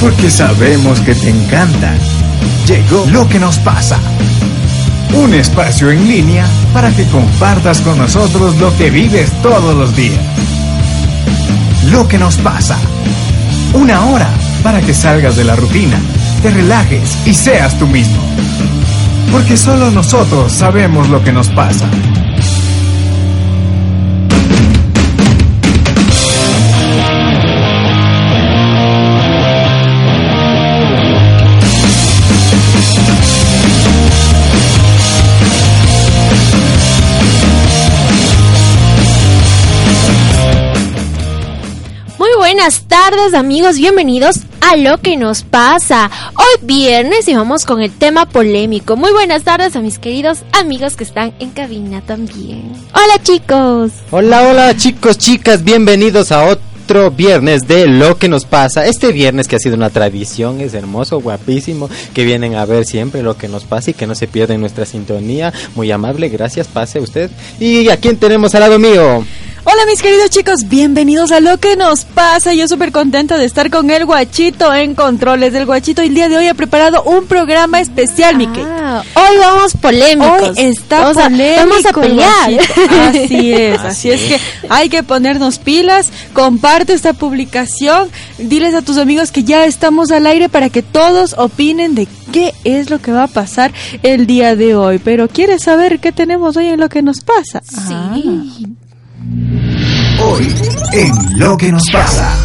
Porque sabemos que te encanta. Llegó lo que nos pasa. Un espacio en línea para que compartas con nosotros lo que vives todos los días. Lo que nos pasa. Una hora para que salgas de la rutina, te relajes y seas tú mismo. Porque solo nosotros sabemos lo que nos pasa. Tardes amigos, bienvenidos a lo que nos pasa. Hoy viernes y vamos con el tema polémico. Muy buenas tardes a mis queridos amigos que están en cabina también. Hola chicos. Hola, hola chicos, chicas, bienvenidos a otro viernes de lo que nos pasa. Este viernes que ha sido una tradición, es hermoso, guapísimo, que vienen a ver siempre lo que nos pasa y que no se pierden nuestra sintonía. Muy amable, gracias, pase usted. ¿Y a quién tenemos al lado mío? Hola mis queridos chicos, bienvenidos a lo que nos pasa. Yo súper contenta de estar con el guachito en controles del guachito. El día de hoy ha preparado un programa especial, Mike. Ah, hoy vamos polémicos. Hoy está vamos polémico. A, vamos a pelear. Así es, así, Así es es. que hay que ponernos pilas. Comparte esta publicación. Diles a tus amigos que ya estamos al aire para que todos opinen de qué es lo que va a pasar el día de hoy. Pero ¿quieres saber qué tenemos hoy en lo que nos pasa? Ah. Hoy en Lo que nos pasa.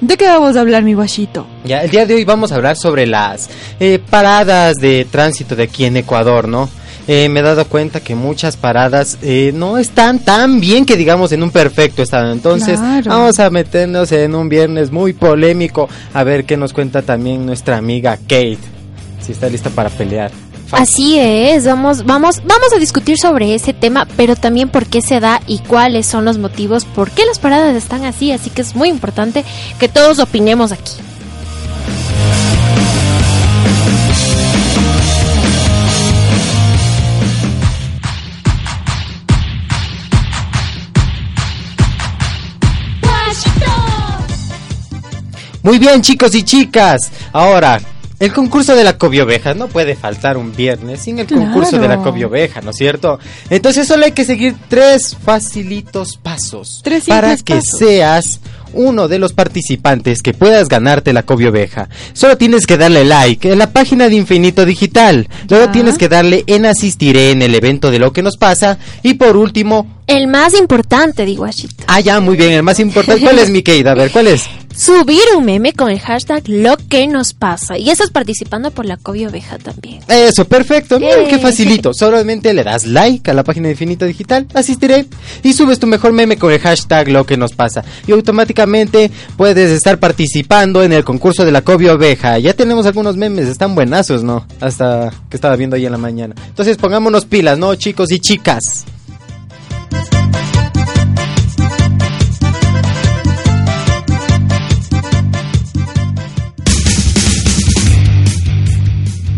¿De qué vamos a hablar, mi guachito? Ya, el día de hoy vamos a hablar sobre las eh, paradas de tránsito de aquí en Ecuador, ¿no? Eh, me he dado cuenta que muchas paradas eh, no están tan bien que digamos en un perfecto estado. Entonces Claro. vamos a meternos en un viernes muy polémico a ver qué nos cuenta también nuestra amiga Kate. Si está lista para pelear. Así es, vamos, vamos, vamos a discutir sobre ese tema, pero también por qué se da y cuáles son los motivos, por qué las paradas están así, así que es muy importante que todos opinemos aquí. Muy bien, chicos y chicas. Ahora, el concurso de la cobioveja no puede faltar un viernes sin el concurso de la cobioveja, ¿no es cierto? Entonces solo hay que seguir tres facilitos pasos Tres para que pasos. seas uno de los participantes que puedas ganarte la cobioveja. Solo tienes que darle like en la página de Infinito Digital. Luego Ya. tienes que darle en asistiré en el evento de lo que nos pasa y por último El más importante, digo Ashita. Ah, ya, muy bien, el más importante. ¿Cuál es mi Keida? A ver, ¿cuál es? Subir un meme con el hashtag lo que nos pasa. Y estás participando por la COVID oveja también. Eso, perfecto. Miren qué facilito. Solamente le das like a la página de Infinito Digital, asistiré y subes tu mejor meme con el hashtag lo que nos pasa. Y automáticamente puedes estar participando en el concurso de la cobia oveja. Ya tenemos algunos memes, están buenazos, ¿no? Hasta que estaba viendo ahí en la mañana. Entonces pongámonos pilas, ¿no, chicos y chicas?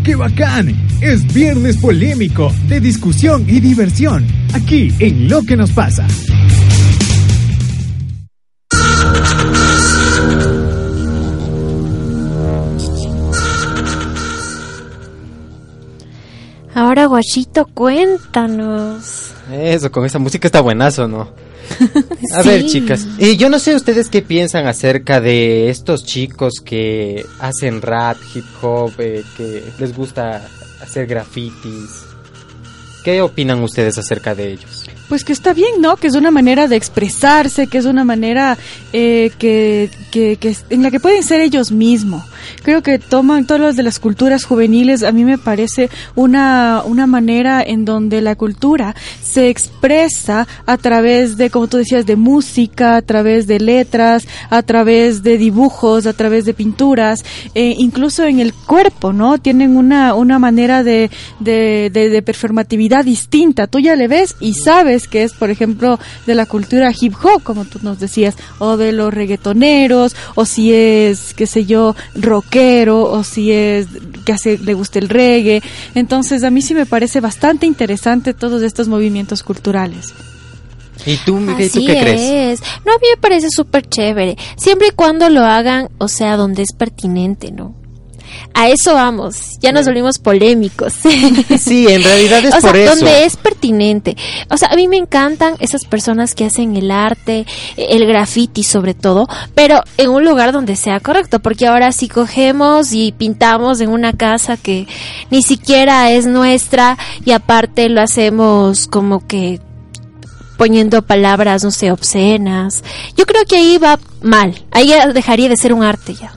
¡Qué bacán! Es viernes polémico, de discusión y diversión, aquí en Lo que nos pasa. Ahora, Guachito, cuéntanos. Eso, con esa música está buenazo, ¿no? A ver, chicas, y yo no sé ustedes qué piensan acerca de estos chicos que hacen rap, hip hop, eh, que les gusta hacer grafitis. ¿Qué opinan ustedes acerca de ellos? Pues que está bien, ¿no? Que es una manera de expresarse, que es una manera eh, que, que, que en la que pueden ser ellos mismos. Creo que toman todas las de las culturas juveniles, a mí me parece una, una manera en donde la cultura se expresa a través de, como tú decías, de música, a través de letras, a través de dibujos, a través de pinturas, eh, incluso en el cuerpo, ¿no? Tienen una, una manera de, de, de, performatividad distinta. Tú ya le ves y sabes que es, por ejemplo, de la cultura hip hop, como tú nos decías, o de los reggaetoneros, o si es, qué sé yo, rockero, o si es que hace, le gusta el reggae. Entonces, a mí sí me parece bastante interesante todos estos movimientos culturales. ¿Y tú, Miguel, Así tú qué crees? es. No, a mí me parece súper chévere. Siempre y cuando lo hagan, o sea, donde es pertinente, ¿no? A eso vamos. Ya nos volvimos polémicos. Sí, en realidad es o sea, por eso. donde es pertinente. O sea, a mí me encantan esas personas que hacen el arte, el graffiti sobre todo, pero en un lugar donde sea correcto, porque ahora si cogemos y pintamos en una casa que ni siquiera es nuestra y aparte lo hacemos como que poniendo palabras, no sé, obscenas. Yo creo que ahí va mal. Ahí dejaría de ser un arte ya.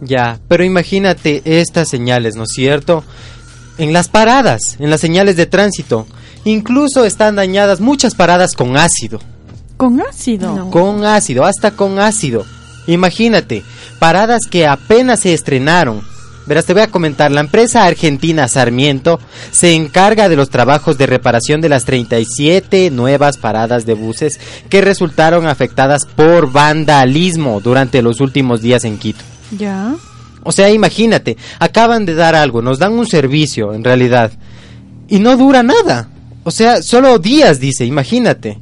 Ya, pero imagínate estas señales, ¿no es cierto? En las paradas, en las señales de tránsito, incluso están dañadas muchas paradas con ácido. Con ácido. No. Con ácido, hasta con ácido. Imagínate, paradas que apenas se estrenaron. Verás, te voy a comentar, la empresa argentina Sarmiento se encarga de los trabajos de reparación de las 37 nuevas paradas de buses que resultaron afectadas por vandalismo durante los últimos días en Quito. Ya. O sea, imagínate, acaban de dar algo, nos dan un servicio en realidad y no dura nada. O sea, solo días dice, imagínate.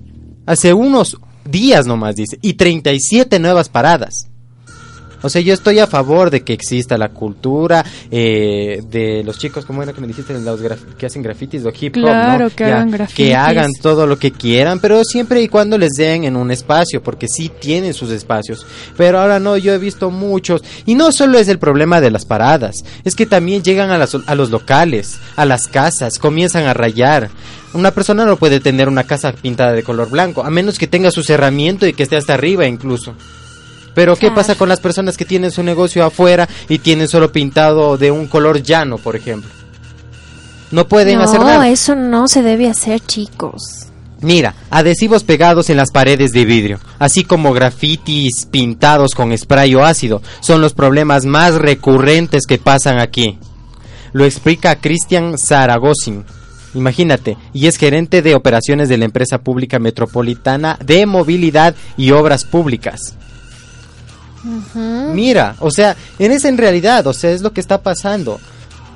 Hace unos días nomás dice y 37 nuevas paradas. O sea, yo estoy a favor de que exista la cultura eh, de los chicos, como era que me dijiste, los graf- que hacen grafitis o hip hop, Claro, ¿no? que hagan grafitis. Que hagan todo lo que quieran, pero siempre y cuando les den en un espacio, porque sí tienen sus espacios. Pero ahora no, yo he visto muchos. Y no solo es el problema de las paradas, es que también llegan a, las- a los locales, a las casas, comienzan a rayar. Una persona no puede tener una casa pintada de color blanco, a menos que tenga su cerramiento y que esté hasta arriba incluso. Pero ¿qué pasa con las personas que tienen su negocio afuera y tienen solo pintado de un color llano, por ejemplo? No pueden hacer no, nada. eso no se debe hacer, chicos. Mira, adhesivos pegados en las paredes de vidrio, así como grafitis pintados con spray o ácido, son los problemas más recurrentes que pasan aquí. Lo explica Cristian Zaragozin. Imagínate, y es gerente de operaciones de la empresa pública metropolitana de movilidad y obras públicas. Mira, o sea, en esa en realidad, o sea, es lo que está pasando.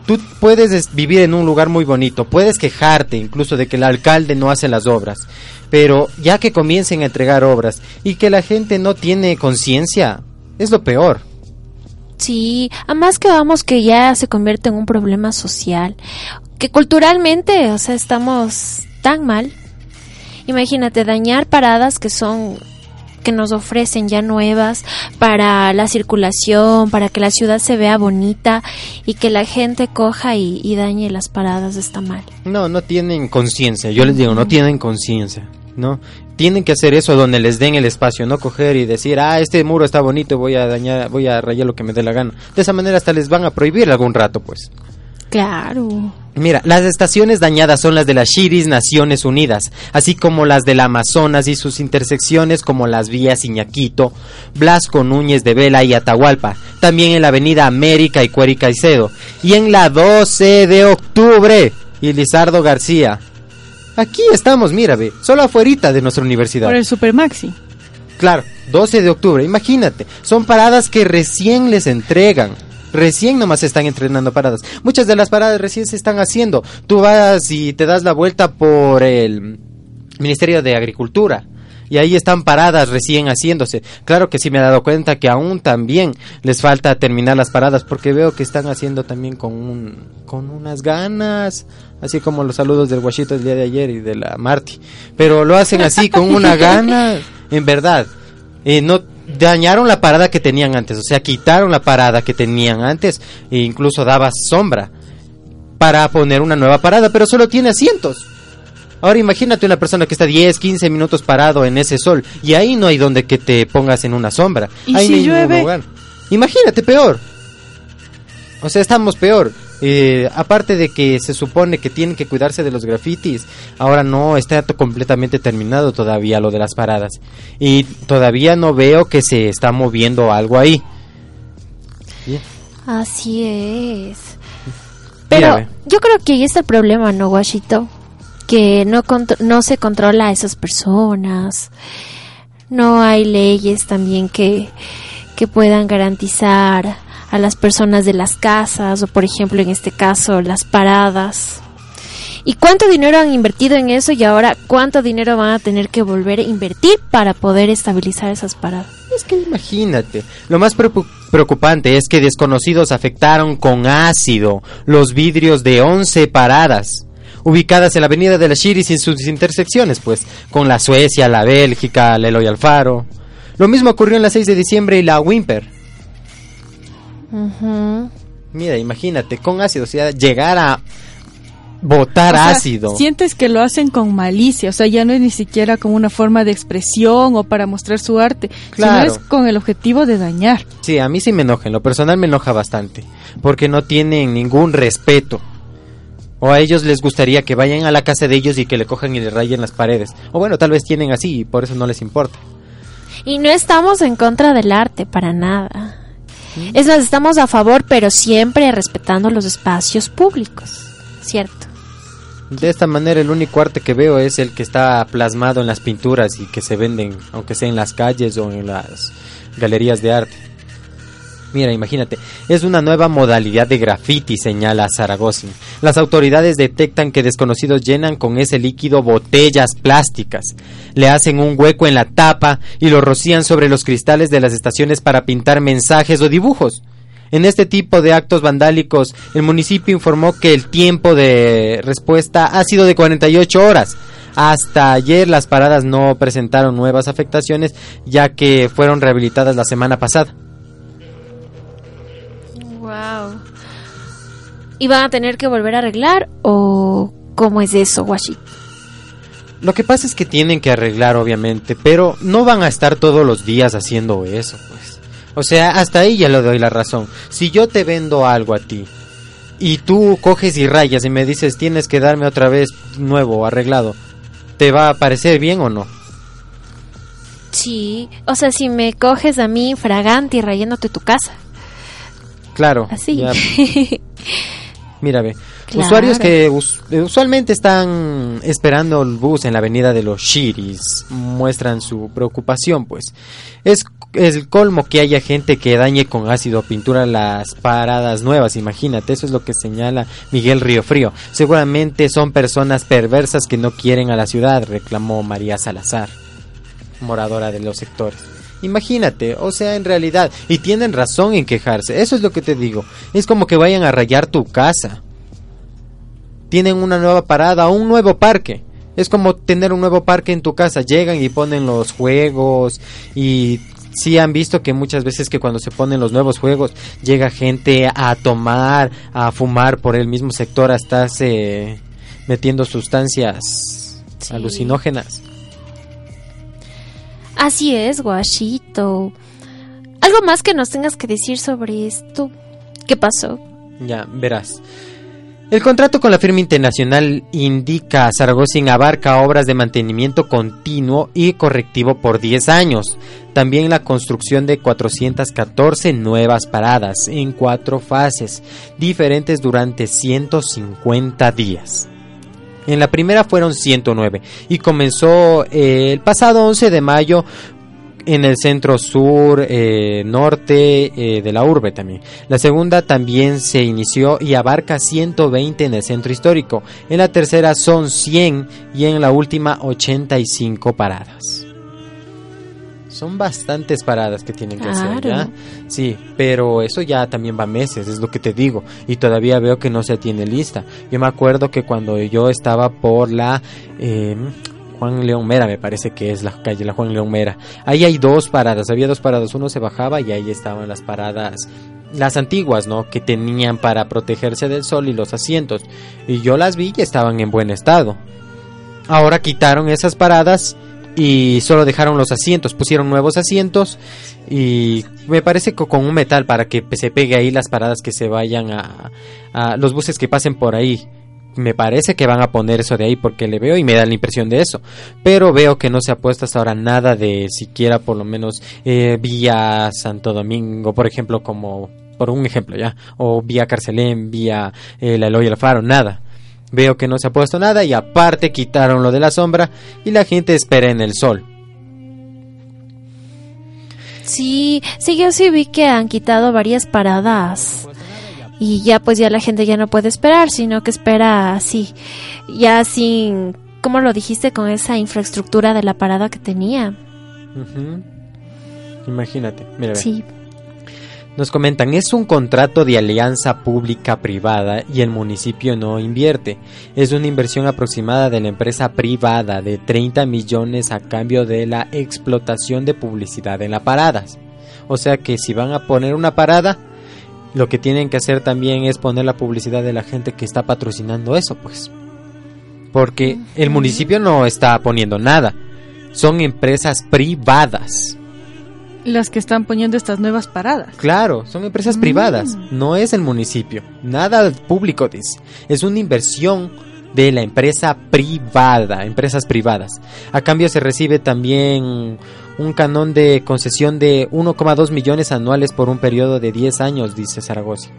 Tú puedes es- vivir en un lugar muy bonito, puedes quejarte incluso de que el alcalde no hace las obras, pero ya que comiencen a entregar obras y que la gente no tiene conciencia, es lo peor. Sí, además que vamos que ya se convierte en un problema social, que culturalmente, o sea, estamos tan mal. Imagínate dañar paradas que son que nos ofrecen ya nuevas para la circulación, para que la ciudad se vea bonita y que la gente coja y, y dañe las paradas está mal. No, no tienen conciencia, yo les digo, no tienen conciencia, ¿no? Tienen que hacer eso donde les den el espacio, no coger y decir, ah, este muro está bonito, voy a dañar, voy a rayar lo que me dé la gana. De esa manera hasta les van a prohibir algún rato, pues. Claro. Mira, las estaciones dañadas son las de las Shiris Naciones Unidas, así como las del Amazonas y sus intersecciones como las vías Iñaquito, Blasco Núñez de Vela y Atahualpa, también en la avenida América y Cueri Caicedo, y en la 12 de octubre, y Lizardo García. Aquí estamos, mira, ve, solo afuerita de nuestra universidad. Por el Supermaxi. Claro, 12 de octubre, imagínate, son paradas que recién les entregan. Recién nomás se están entrenando paradas. Muchas de las paradas recién se están haciendo. Tú vas y te das la vuelta por el Ministerio de Agricultura. Y ahí están paradas recién haciéndose. Claro que sí me he dado cuenta que aún también les falta terminar las paradas porque veo que están haciendo también con un, con unas ganas, así como los saludos del guachito del día de ayer y de la Marty. Pero lo hacen así con una gana, en verdad. Eh, no dañaron la parada que tenían antes, o sea, quitaron la parada que tenían antes e incluso daba sombra para poner una nueva parada, pero solo tiene asientos. Ahora imagínate una persona que está 10, 15 minutos parado en ese sol y ahí no hay donde que te pongas en una sombra. ¿Y Ahí si no hay llueve? lugar. Imagínate peor. O sea, estamos peor. Eh, aparte de que se supone que tienen que cuidarse de los grafitis, ahora no está completamente terminado todavía lo de las paradas. Y todavía no veo que se está moviendo algo ahí. Así es. Pero yo creo que ahí está el problema, ¿no, Guachito? Que no, no se controla a esas personas. No hay leyes también que, que puedan garantizar a las personas de las casas o, por ejemplo, en este caso, las paradas. ¿Y cuánto dinero han invertido en eso y ahora cuánto dinero van a tener que volver a invertir para poder estabilizar esas paradas? Es que imagínate, lo más preocu- preocupante es que desconocidos afectaron con ácido los vidrios de 11 paradas, ubicadas en la avenida de la Chiris y sus intersecciones, pues, con la Suecia, la Bélgica, la Eloy Alfaro. Lo mismo ocurrió en la 6 de diciembre y la Wimper. Ujú. Mira, imagínate, con ácido, o sea, llegar a botar O sea, ácido. Sientes que lo hacen con malicia, o sea, ya no es ni siquiera como una forma de expresión o para mostrar su arte, Claro. sino es con el objetivo de dañar. Sí, a mí sí me enoja, en lo personal me enoja bastante, porque no tienen ningún respeto. O a ellos les gustaría que vayan a la casa de ellos y que le cojan y le rayen las paredes. O bueno, tal vez tienen así y por eso no les importa. Y no estamos en contra del arte, para nada. Es más, estamos a favor, pero siempre respetando los espacios públicos, ¿cierto? De esta manera el único arte que veo es el que está plasmado en las pinturas y que se venden, aunque sea en las calles o en las galerías de arte. Mira, imagínate, es una nueva modalidad de graffiti, señala Zaragoza. Las autoridades detectan que desconocidos llenan con ese líquido botellas plásticas, le hacen un hueco en la tapa y lo rocían sobre los cristales de las estaciones para pintar mensajes o dibujos. En este tipo de actos vandálicos, el municipio informó que el tiempo de respuesta ha sido de 48 horas. Hasta ayer las paradas no presentaron nuevas afectaciones, ya que fueron rehabilitadas la semana pasada. Wow. ¿Y van a tener que volver a arreglar o cómo es eso, Washi? Lo que pasa es que tienen que arreglar, obviamente, pero no van a estar todos los días haciendo eso, pues. O sea, hasta ahí ya le doy la razón. Si yo te vendo algo a ti y tú coges y rayas y me dices tienes que darme otra vez nuevo, arreglado, ¿te va a parecer bien o no? Sí, o sea, si me coges a mí fragante y rayándote tu casa, Claro. así. ya, mira, ve. Claro. Usuarios que eh, usualmente están esperando el bus en la avenida de los Shiris muestran su preocupación, pues. Es el colmo que haya gente que dañe con ácido o pintura las paradas nuevas, imagínate, eso es lo que señala Miguel Río Frío. Seguramente son personas perversas que no quieren a la ciudad, reclamó María Salazar, moradora de los sectores. Imagínate, o sea, en realidad, y tienen razón en quejarse, eso es lo que te digo, es como que vayan a rayar tu casa tienen una nueva parada un nuevo parque. Es como tener un nuevo parque en tu casa. Llegan y ponen los juegos y sí han visto que muchas veces que cuando se ponen los nuevos juegos llega gente a tomar, a fumar por el mismo sector, a estarse metiendo sustancias Sí. alucinógenas. Así es, Guachito. ¿Algo más que nos tengas que decir sobre esto? ¿Qué pasó? Ya, verás. El contrato con la firma internacional indica Zaragoza abarca obras de mantenimiento continuo y correctivo por 10 años. También la construcción de 414 nuevas paradas en cuatro fases, diferentes durante 150 días. En la primera fueron 109 y comenzó eh, el pasado 11 de mayo en el centro sur, eh, norte eh, de la urbe también. La segunda también se inició y abarca 120 en el centro histórico. En la tercera son 100 y en la última 85 paradas. Son bastantes paradas que tienen que hacer. ¿ya? Sí, pero eso ya también va meses, es lo que te digo. Y todavía veo que no se tiene lista. Yo me acuerdo que cuando yo estaba por la... eh, Juan León Mera, me parece que es la calle, la Juan León Mera. Ahí hay dos paradas, había dos paradas, uno se bajaba y ahí estaban las paradas, las antiguas, ¿no? Que tenían para protegerse del sol y los asientos. Y yo las vi y estaban en buen estado. Ahora quitaron esas paradas y solo dejaron los asientos, pusieron nuevos asientos y me parece que con un metal para que se pegue ahí las paradas que se vayan a, a los buses que pasen por ahí. Me parece que van a poner eso de ahí porque le veo y me da la impresión de eso. Pero veo que no se ha puesto hasta ahora nada de siquiera por lo menos eh, vía Santo Domingo, por ejemplo, como por un ejemplo ya, o vía Carcelén, vía eh, la Eloy Alfaro, nada. Veo que no se ha puesto nada y aparte quitaron lo de la sombra y la gente espera en el sol. Sí, sí, yo sí vi que han quitado varias paradas. Y ya pues ya la gente ya no puede esperar, sino que espera así, ya sin, ¿cómo lo dijiste? Con esa infraestructura de la parada que tenía. Imagínate, mira, ve. Nos comentan, es un contrato de alianza pública-privada y el municipio no invierte. Es una inversión aproximada de la empresa privada de 30 millones a cambio de la explotación de publicidad en las paradas. O sea que si van a poner una parada, lo que tienen que hacer también es poner la publicidad de la gente que está patrocinando eso, pues. Porque el municipio no está poniendo nada. Son empresas privadas. Las que están poniendo estas nuevas paradas. Claro, son empresas privadas, no es el municipio, nada público dice. Es una inversión de la empresa privada, empresas privadas. A cambio se recibe también un canon de concesión de 1,2 millones anuales por un periodo de 10 años, dice Zaragoza.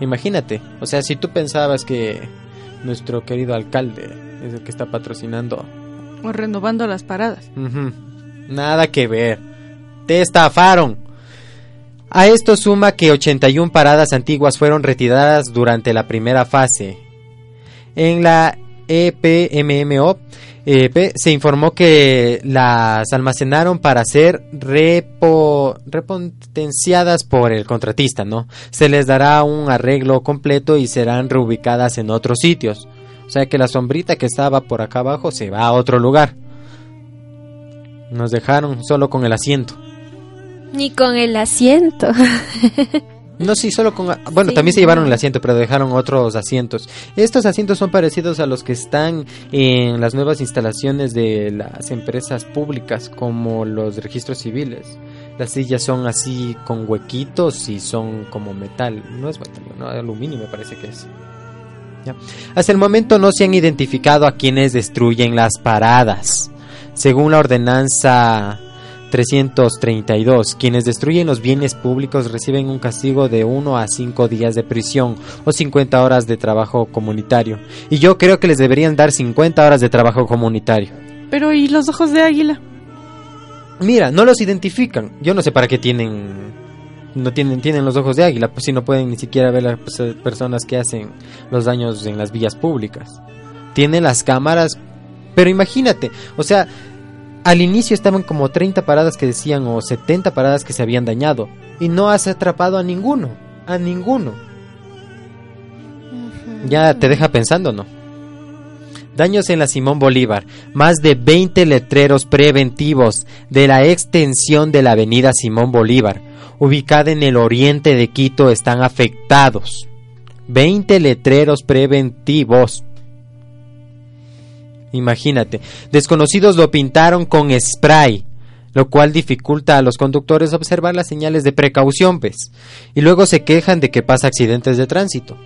Imagínate, o sea, si tú pensabas que nuestro querido alcalde es el que está patrocinando O renovando las paradas. Nada que ver. Te estafaron. A esto suma que 81 paradas antiguas fueron retiradas durante la primera fase. En la EPMMO EP, se informó que las almacenaron para ser repo- repotenciadas por el contratista, ¿no? Se les dará un arreglo completo y serán reubicadas en otros sitios. O sea que la sombrita que estaba por acá abajo se va a otro lugar. Nos dejaron solo con el asiento. Ni con el asiento. No, sí, solo con... Bueno, Sí, también se llevaron el asiento, pero dejaron otros asientos. Estos asientos son parecidos a los que están en las nuevas instalaciones de las empresas públicas, como los registros civiles. Las sillas son así con huequitos y son como metal. No es metal, no, aluminio me parece que es. Ya. Hasta el momento no se han identificado a quienes destruyen las paradas. Según la ordenanza 332, quienes destruyen los bienes públicos reciben un castigo de 1 a 5 días de prisión o 50 horas de trabajo comunitario. Y yo creo que les deberían dar 50 horas de trabajo comunitario. Pero ¿y los ojos de águila? Mira, no los identifican. Yo no sé para qué tienen no tienen tienen los ojos de águila, pues si no pueden ni siquiera ver las personas que hacen los daños en las vías públicas. Tienen las cámaras, pero imagínate, o sea, al inicio estaban como 30 paradas que decían o 70 paradas que se habían dañado y no has atrapado a ninguno, a ninguno. Ya te deja pensando, ¿no? Daños en la Simón Bolívar. Más de 20 letreros preventivos de la extensión de la avenida Simón Bolívar, ubicada en el oriente de Quito, están afectados. 20 letreros preventivos. Imagínate, desconocidos lo pintaron con spray, lo cual dificulta a los conductores observar las señales de precaución, ¿ves? Y luego se quejan de que pasa accidentes de tránsito.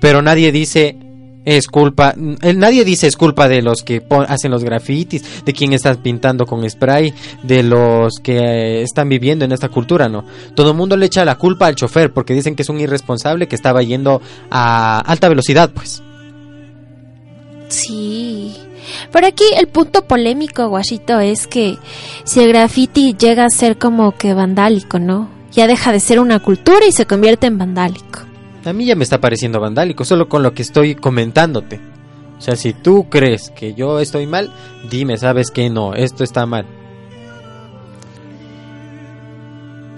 Pero nadie dice es culpa, eh, nadie dice es culpa de los que hacen los grafitis, de quien está pintando con spray, de los que eh, están viviendo en esta cultura, no. Todo el mundo le echa la culpa al chofer porque dicen que es un irresponsable que estaba yendo a alta velocidad, pues. Sí. Pero aquí el punto polémico, Guachito, es que si el graffiti llega a ser como que vandálico, ¿no? Ya deja de ser una cultura y se convierte en vandálico. A mí ya me está pareciendo vandálico, solo con lo que estoy comentándote. O sea, si tú crees que yo estoy mal, dime, ¿sabes que No, esto está mal.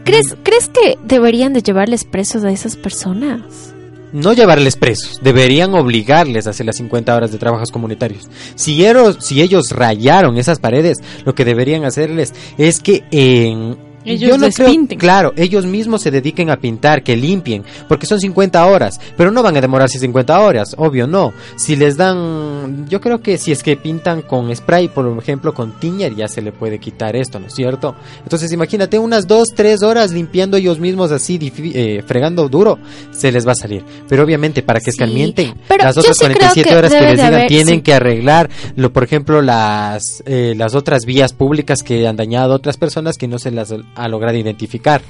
¿Crees, ¿Crees que deberían de llevarles presos a esas personas? No llevarles presos, deberían obligarles a hacer las 50 horas de trabajos comunitarios. Si si ellos rayaron esas paredes, lo que deberían hacerles es que en Ellos Yo no creo- despinten. claro, ellos mismos se dediquen a pintar, que limpien, porque son 50 horas, pero no van a demorarse 50 horas, obvio no. Si les dan, yo creo que si es que pintan con spray, por ejemplo, con tiñer, ya se le puede quitar esto, ¿no es cierto? Entonces imagínate unas 2, 3 horas limpiando ellos mismos así, eh, fregando duro, se les va a salir. Pero obviamente para que Sí, escalmienten las otras sí creo 47 que horas que les digan, haber- tienen sí. que arreglar, lo, por ejemplo, las, eh, las otras vías públicas que han dañado a otras personas que no se las ha logrado identificar.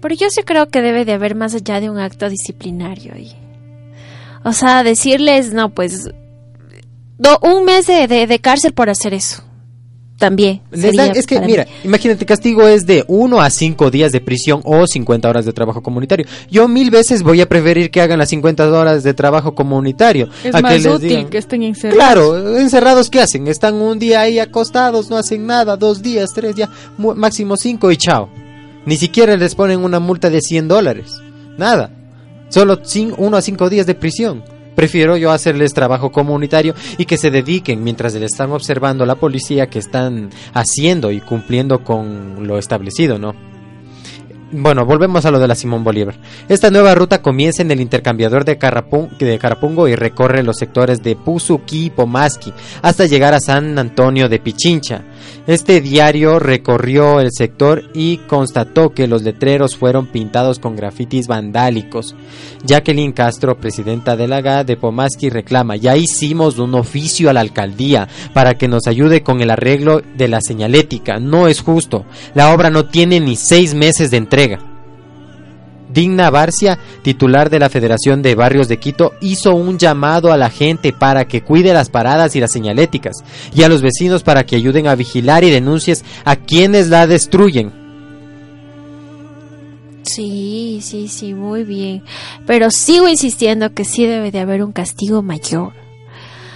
Pero yo sí creo que debe de haber más allá de un acto disciplinario ahí. O sea, decirles, no, pues, do- un mes de, de- de cárcel por hacer eso. También. Dan- es que, para mí. mira, imagínate, castigo es de 1 a 5 días de prisión o 50 horas de trabajo comunitario. Yo mil veces voy a preferir que hagan las 50 horas de trabajo comunitario. Es a más que les útil digan- que estén encerrados. Claro, encerrados, ¿qué hacen? Están un día ahí acostados, no hacen nada, dos días, tres días, máximo cinco y chao. Ni siquiera les ponen una multa de 100 dólares. Nada. Solo cin- uno a cinco días de prisión. Prefiero yo hacerles trabajo comunitario y que se dediquen mientras le están observando la policía que están haciendo y cumpliendo con lo establecido, ¿no? Bueno, volvemos a lo de la Simón Bolívar. Esta nueva ruta comienza en el intercambiador de, Carapungo y recorre los sectores de Puzuki y Pomaski hasta llegar a San Antonio de Pichincha. Este diario recorrió el sector y constató que los letreros fueron pintados con grafitis vandálicos. Jacqueline Castro, presidenta de la GA de Pomaski, reclama, ya hicimos un oficio a la alcaldía para que nos ayude con el arreglo de la señalética. No es justo. La obra no tiene ni seis meses de entrega. Digna Barcia, titular de la Federación de Barrios de Quito, hizo un llamado a la gente para que cuide las paradas y las señaléticas, y a los vecinos para que ayuden a vigilar y denuncies a quienes la destruyen. Sí, sí, sí, muy bien. Pero sigo insistiendo que sí debe de haber un castigo mayor.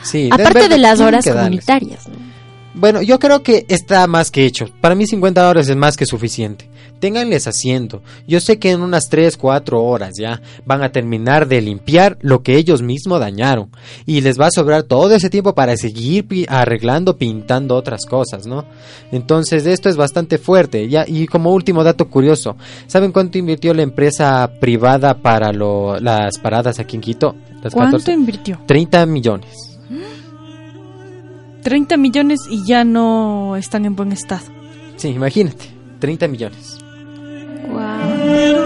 Sí, Aparte de las horas comunitarias. ¿no? Bueno, yo creo que está más que hecho. Para mí 50 horas es más que suficiente. Ténganles haciendo. Yo sé que en unas 3, 4 horas ya van a terminar de limpiar lo que ellos mismos dañaron. Y les va a sobrar todo ese tiempo para seguir arreglando, pintando otras cosas, ¿no? Entonces esto es bastante fuerte. Ya, y como último dato curioso, ¿saben cuánto invirtió la empresa privada para lo- las paradas aquí en Quito? Las ¿Cuánto 14? invirtió? 30 millones. 30 millones y ya no están en buen estado. Sí, imagínate. 30 millones. Wow.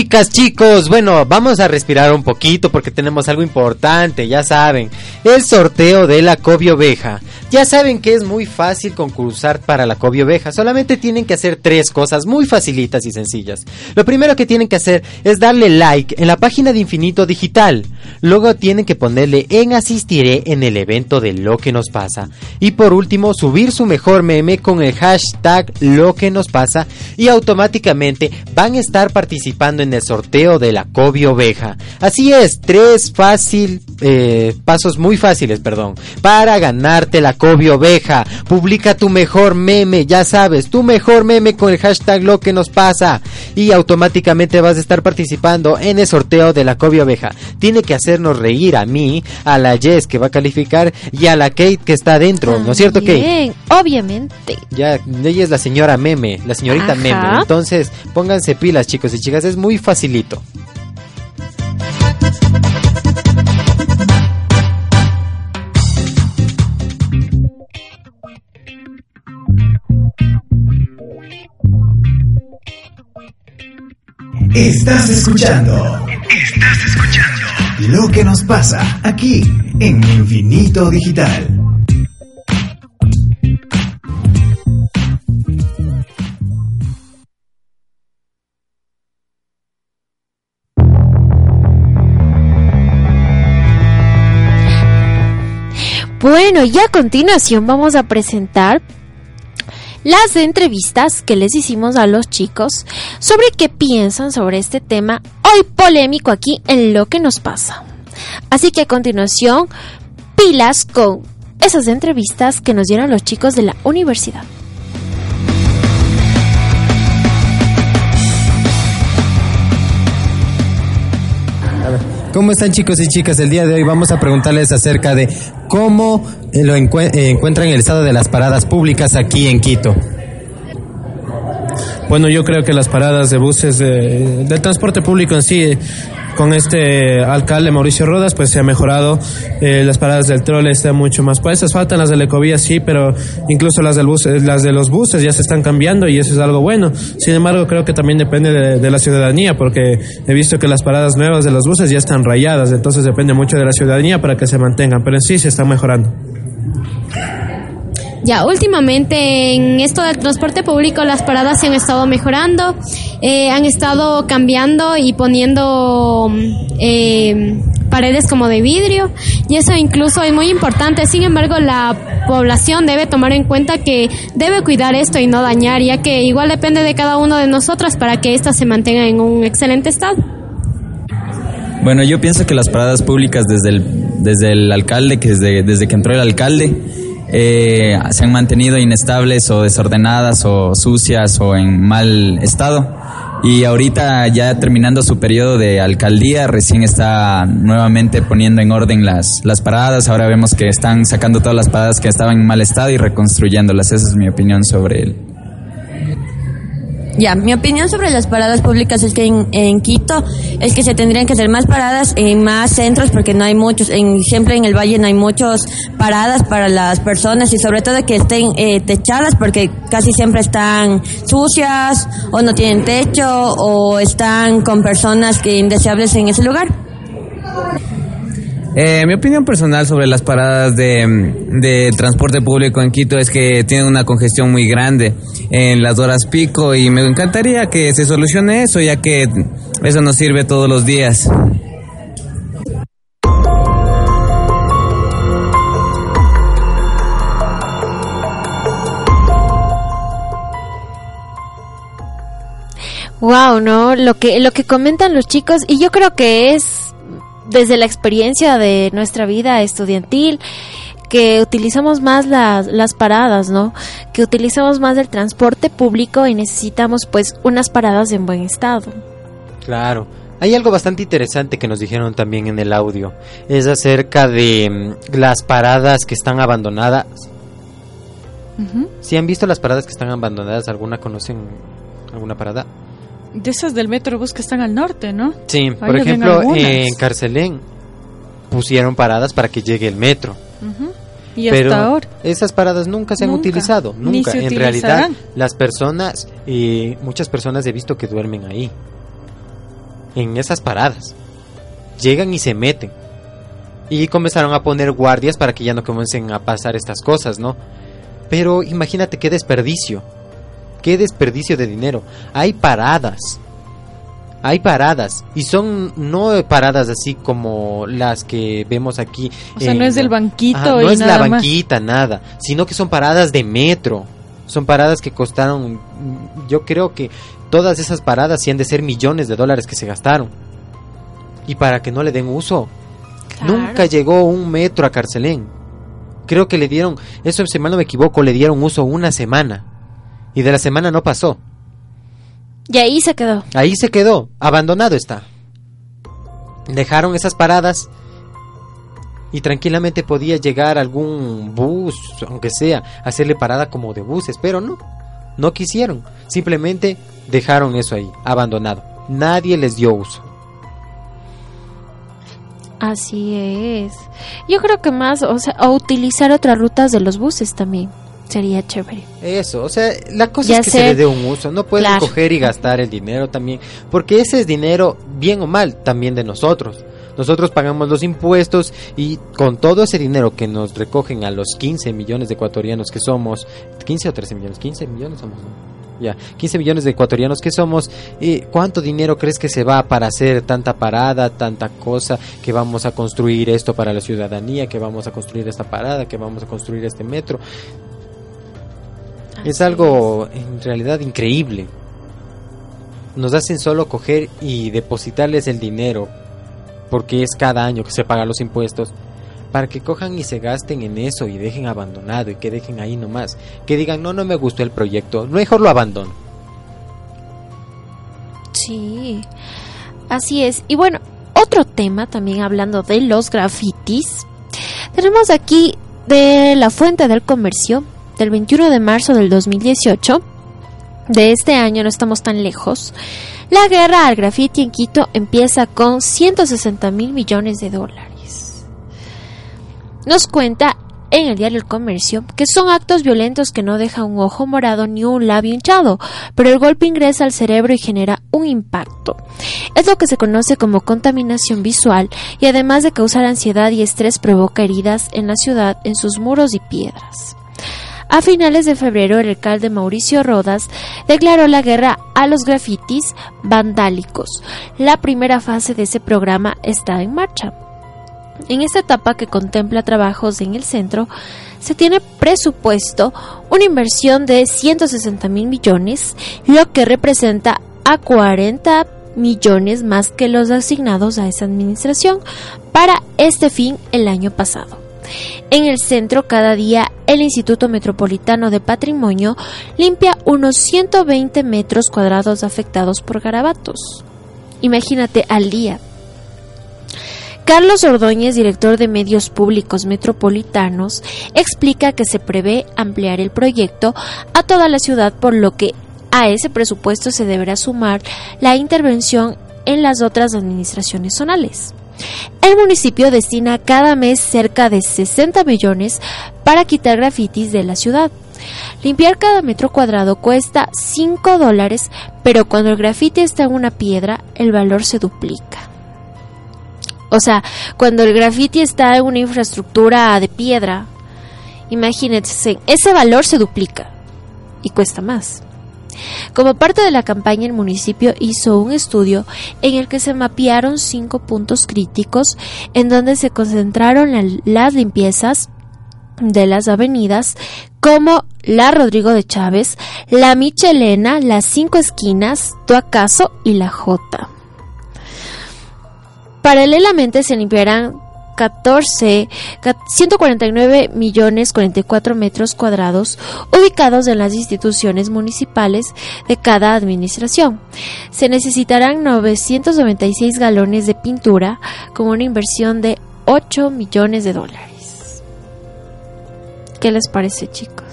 Chicas, chicos, bueno, vamos a respirar un poquito porque tenemos algo importante, ya saben, el sorteo de la Cobio Oveja. Ya saben que es muy fácil concursar para la Cobio Oveja, solamente tienen que hacer tres cosas muy facilitas y sencillas. Lo primero que tienen que hacer es darle like en la página de Infinito Digital. Luego tienen que ponerle en asistiré en el evento de lo que nos pasa. Y por último, subir su mejor meme con el hashtag lo que nos pasa y automáticamente van a estar participando en el sorteo de la Cobio Oveja. Así es, tres fácil, eh, pasos muy fáciles, perdón, para ganarte la Cobio Oveja. Publica tu mejor meme, ya sabes, tu mejor meme con el hashtag lo que nos pasa y automáticamente vas a estar participando en el sorteo de la Cobio Oveja. Tiene que hacernos reír a mí, a la Jess que va a calificar y a la Kate que está adentro, ¿no es cierto, Kate? Bien, obviamente. Ya, ella es la señora meme, la señorita Ajá. meme. Entonces, pónganse pilas, chicos y chicas, es muy facilito. Estás escuchando. Estás escuchando. Lo que nos pasa aquí en Infinito Digital. Bueno, y a continuación vamos a presentar las entrevistas que les hicimos a los chicos sobre qué piensan sobre este tema hoy polémico aquí en lo que nos pasa. Así que a continuación, pilas con esas entrevistas que nos dieron los chicos de la universidad. ¿Cómo están chicos y chicas? El día de hoy vamos a preguntarles acerca de cómo eh, lo encue- eh, encuentran el estado de las paradas públicas aquí en Quito. Bueno, yo creo que las paradas de buses de- del transporte público en sí, eh, con este alcalde Mauricio Rodas, pues se ha mejorado. Eh, las paradas del trole están mucho más puestas. Faltan las de la ecovía, sí, pero incluso las del bus, eh, las de los buses ya se están cambiando y eso es algo bueno. Sin embargo, creo que también depende de, de la ciudadanía, porque he visto que las paradas nuevas de los buses ya están rayadas, entonces depende mucho de la ciudadanía para que se mantengan, pero en sí se están mejorando. Ya, últimamente en esto del transporte público las paradas se han estado mejorando, eh, han estado cambiando y poniendo mm, eh, paredes como de vidrio y eso incluso es muy importante. Sin embargo, la población debe tomar en cuenta que debe cuidar esto y no dañar, ya que igual depende de cada uno de nosotros para que ésta se mantenga en un excelente estado. Bueno, yo pienso que las paradas públicas desde el, desde el alcalde, que desde, desde que entró el alcalde, eh, se han mantenido inestables o desordenadas o sucias o en mal estado. Y ahorita ya terminando su periodo de alcaldía, recién está nuevamente poniendo en orden las, las paradas. Ahora vemos que están sacando todas las paradas que estaban en mal estado y reconstruyéndolas. Esa es mi opinión sobre él. Ya, mi opinión sobre las paradas públicas es que en, en Quito es que se tendrían que hacer más paradas en más centros porque no hay muchos. En ejemplo, en el Valle no hay muchas paradas para las personas y sobre todo que estén eh, techadas porque casi siempre están sucias o no tienen techo o están con personas que indeseables en ese lugar. Eh, mi opinión personal sobre las paradas de, transporte público en Quito es que tienen una congestión muy grande en las horas pico y me encantaría que se solucione eso ya que eso nos sirve todos los días. Wow, ¿no? Lo que, lo que comentan los chicos, y yo creo que es desde la experiencia de nuestra vida estudiantil, que utilizamos más las, las paradas, ¿no? Que utilizamos más el transporte público y necesitamos pues unas paradas en buen estado. Claro. Hay algo bastante interesante que nos dijeron también en el audio. Es acerca de mm, las paradas que están abandonadas. Si han visto las paradas que están abandonadas, ¿alguna conocen alguna parada? De esas del Metrobús que están al norte, ¿no? Sí, Ahí por ejemplo, en Carcelén pusieron paradas para que llegue el metro. Y pero hasta ahora. esas paradas nunca se han Nunca. utilizado, nunca. En realidad, las personas, eh, muchas personas he visto que duermen ahí, en esas paradas. Llegan y se meten. Y comenzaron a poner guardias para que ya no comiencen a pasar estas cosas, ¿no? Pero imagínate qué desperdicio. Qué desperdicio de dinero. Hay paradas. Hay paradas. Y son no paradas así como las que vemos aquí. O sea, no es del banquito Ajá, no y es la nada más. banquita, nada. Sino que son paradas de metro. Son paradas que costaron. Yo creo que todas esas paradas sí han de ser millones de dólares que se gastaron. Y para que no le den uso. Claro. Nunca llegó un metro a Carcelén. Creo que le dieron, eso si mal no me equivoco, le dieron uso una semana. Y de la semana no pasó. Y ahí se quedó. Ahí se quedó, abandonado está. Dejaron esas paradas y tranquilamente podía llegar algún bus, aunque sea, hacerle parada como de buses, pero no, no quisieron. Simplemente dejaron eso ahí, abandonado. Nadie les dio uso. Así es. Yo creo que más, o sea, o utilizar otras rutas de los buses también sería chévere. Eso, o sea, la cosa Ya es que sé. se le dé un uso, no Claro. coger y gastar el dinero también, porque ese es dinero, bien o mal, también de nosotros. Nosotros pagamos los impuestos y con todo ese dinero que nos recogen a los 15 millones de ecuatorianos que somos, 15 o 13 millones, 15 millones somos, ¿no? Ya, 15 millones de ecuatorianos que somos, eh, ¿cuánto dinero crees que se va para hacer tanta parada, tanta cosa, que vamos a construir esto para la ciudadanía, que vamos a construir esta parada, que vamos a construir este metro? Es algo en realidad increíble. Nos hacen solo coger y depositarles el dinero, porque es cada año que se pagan los impuestos, para que cojan y se gasten en eso y dejen abandonado y que dejen ahí nomás. Que digan, no, no me gustó el proyecto, mejor lo abandono. Sí, así es. Y bueno, otro tema también hablando de los grafitis. Tenemos aquí de la Fuente del Comercio del 21 de marzo del 2018. De este año no estamos tan lejos. La guerra al grafiti en Quito empieza con 160 mil millones de dólares. Nos cuenta en el diario El Comercio que son actos violentos que no dejan un ojo morado ni un labio hinchado, pero el golpe ingresa al cerebro y genera un impacto. Es lo que se conoce como contaminación visual y además de causar ansiedad y estrés provoca heridas en la ciudad, en sus muros y piedras. A finales de febrero, el alcalde Mauricio Rodas declaró la guerra a los grafitis vandálicos. La primera fase de ese programa está en marcha. En esta etapa que contempla trabajos en el centro, se tiene presupuesto una inversión de 160 mil millones, lo que representa a 40 millones más que los asignados a esa administración para este fin el año pasado. En el centro, cada día, el Instituto Metropolitano de Patrimonio limpia unos 120 metros cuadrados afectados por garabatos. Imagínate al día. Carlos Ordóñez, director de Medios Públicos Metropolitanos, explica que se prevé ampliar el proyecto a toda la ciudad, por lo que a ese presupuesto se deberá sumar la intervención en las otras administraciones zonales. El municipio destina cada mes cerca de 60 millones para quitar grafitis de la ciudad. Limpiar cada metro cuadrado cuesta 5 dólares, pero cuando el grafiti está en una piedra, el valor se duplica. O sea, cuando el grafiti está en una infraestructura de piedra, imagínense, ese valor se duplica y cuesta más. Como parte de la campaña, el municipio hizo un estudio en el que se mapearon cinco puntos críticos en donde se concentraron la- las limpiezas de las avenidas como la Rodrigo de Chávez, la Michelena, las Cinco Esquinas, Tuacaso y la J. Paralelamente se limpiarán 14, ca- 149 millones 44 metros cuadrados ubicados en las instituciones municipales de cada administración. Se necesitarán 996 galones de pintura con una inversión de 8 millones de dólares. ¿Qué les parece, chicos?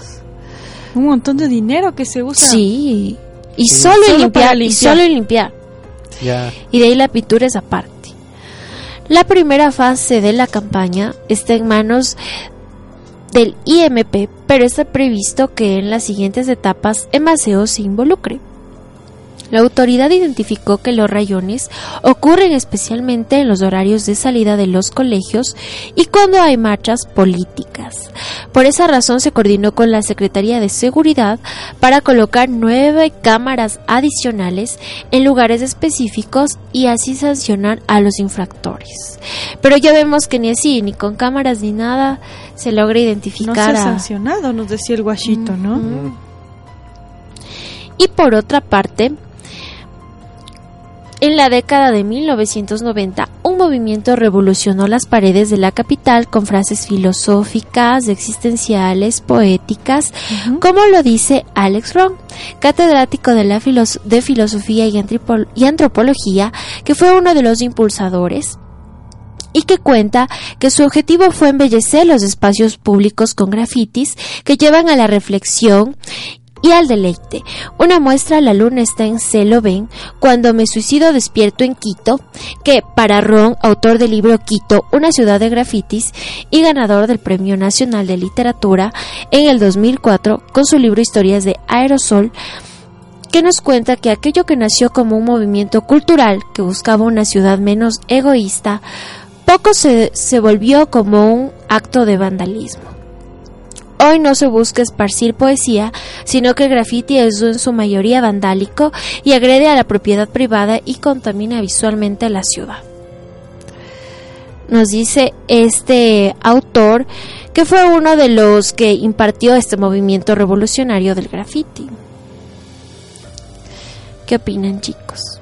Un montón de dinero que se usa. Sí. Y Sí. solo, en Solo limpiar, y solo limpiar. Y de ahí la pintura es aparte. La primera fase de la campaña está en manos del IMP, pero está previsto que en las siguientes etapas Emaseo se involucre. La autoridad identificó que los rayones ocurren especialmente en los horarios de salida de los colegios y cuando hay marchas políticas. Por esa razón se coordinó con la Secretaría de Seguridad para colocar nueve cámaras adicionales en lugares específicos y así sancionar a los infractores. Pero ya vemos que ni así, ni con cámaras ni nada, se logra No se identificar ha sancionado, nos decía el guachito, ¿no? Y por otra parte, en la década de 1990, un movimiento revolucionó las paredes de la capital con frases filosóficas, existenciales, poéticas, como lo dice Alex Ron, catedrático de, la filos- de filosofía y, y antropología, que fue uno de los impulsadores y que cuenta que su objetivo fue embellecer los espacios públicos con grafitis que llevan a la reflexión y al deleite. Una muestra La luna está en celo ven cuando me suicido despierto en Quito, que para Ron, autor del libro Quito, una ciudad de grafitis y ganador del Premio Nacional de Literatura en el 2004 con su libro Historias de Aerosol, que nos cuenta que aquello que nació como un movimiento cultural que buscaba una ciudad menos egoísta, poco se, se volvió como un acto de vandalismo. Hoy no se busca esparcir poesía, sino que el graffiti es en su mayoría vandálico y agrede a la propiedad privada y contamina visualmente a la ciudad. Nos dice este autor que fue uno de los que impartió este movimiento revolucionario del graffiti. ¿Qué opinan chicos?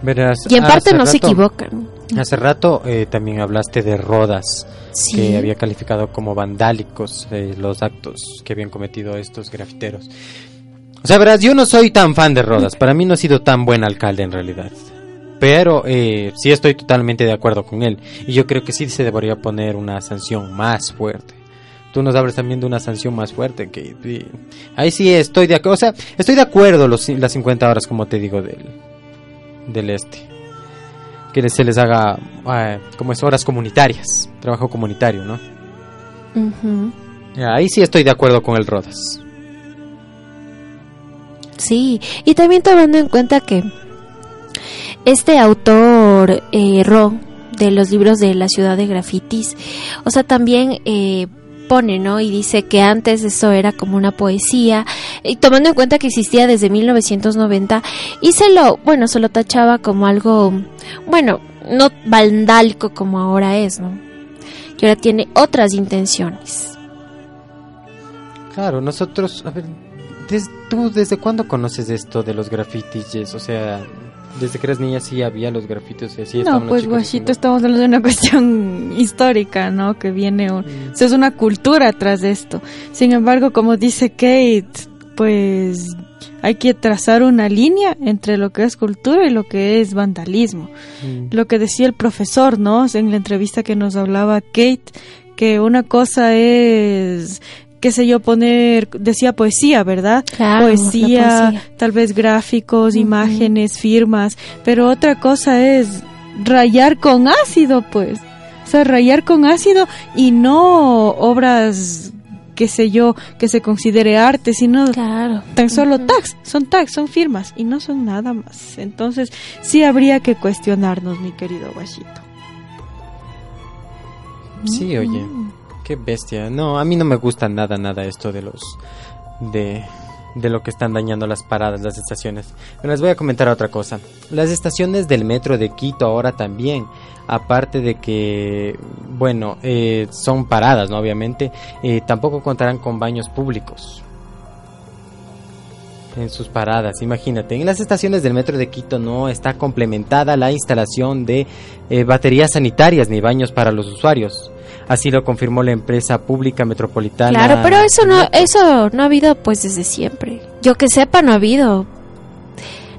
Verás, Y en parte hace no se equivocan. Hace rato eh, también hablaste de Rodas, Sí. que había calificado como vandálicos eh, los actos que habían cometido estos grafiteros. O sea, verás, yo no soy tan fan de Rodas, para mí no ha sido tan buen alcalde en realidad. Pero eh, sí estoy totalmente de acuerdo con él. Y yo creo que sí se debería poner una sanción más fuerte. Tú nos hablas también de una sanción más fuerte. que y- Ahí sí estoy de acuerdo. O sea, estoy de acuerdo los, las 50 horas, como te digo, del, del este. Que se les haga, eh, como es, horas comunitarias. Trabajo comunitario, ¿no? Ahí sí estoy de acuerdo con el Rodas. Sí, y también tomando en cuenta que este autor eh, Ro de los libros de la ciudad de grafitis, o sea, también eh, pone, ¿no? Y dice que antes eso era como una poesía, y tomando en cuenta que existía desde 1990, y se lo, bueno, se lo tachaba como algo, bueno, no vandálico como ahora es, ¿no? Y ahora tiene otras intenciones. Claro, nosotros, a ver, ¿tú desde cuándo conoces esto de los grafitis? O sea, desde que eras niña sí había los grafitis y así No, pues guachito, estamos hablando de una cuestión histórica, ¿no? Que viene, un, o sea, es una cultura atrás de esto. Sin embargo, como dice Kate, pues hay que trazar una línea entre lo que es cultura y lo que es vandalismo. Mm. Lo que decía el profesor, ¿no? En la entrevista que nos hablaba Kate, que una cosa es qué sé yo, poner, decía poesía, ¿verdad? Claro, la poesía, poesía. tal vez gráficos, imágenes, firmas, pero otra cosa es rayar con ácido, pues. O sea, rayar con ácido y no obras, qué sé yo, que se considere arte, sino Claro. tan solo tags, son tags, son firmas y no son nada más. Entonces, sí habría que cuestionarnos, mi querido guachito. Sí, oye, qué bestia. No, a mí no me gusta nada, nada esto de los... de... de lo que están dañando las paradas, las estaciones. Pero les voy a comentar otra cosa. Las estaciones del metro de Quito ahora también, aparte de que, bueno, eh, son paradas, ¿no? Obviamente, eh, tampoco contarán con baños públicos. En sus paradas, imagínate. En las estaciones del metro de Quito no está complementada la instalación de eh, baterías sanitarias ni baños para los usuarios. Así lo confirmó la empresa pública metropolitana. Claro, pero eso no, eso no ha habido pues desde siempre. Yo que sepa no ha habido,